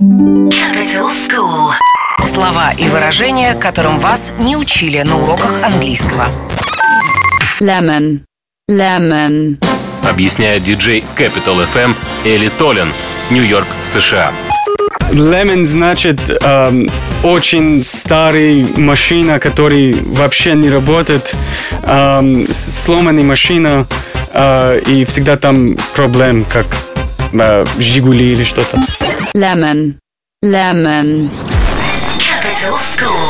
Capital School. Слова и выражения, которым вас не учили на уроках английского. lemon, lemon, Объясняет диджей Capital FM Элли Толлен, Нью-Йорк, США. Lemon значит эм, очень старый машина, который вообще не работает, эм, сломанная машина, э, и всегда там проблем, как э, Жигули или что-то. Lemon, lemon, Capital School.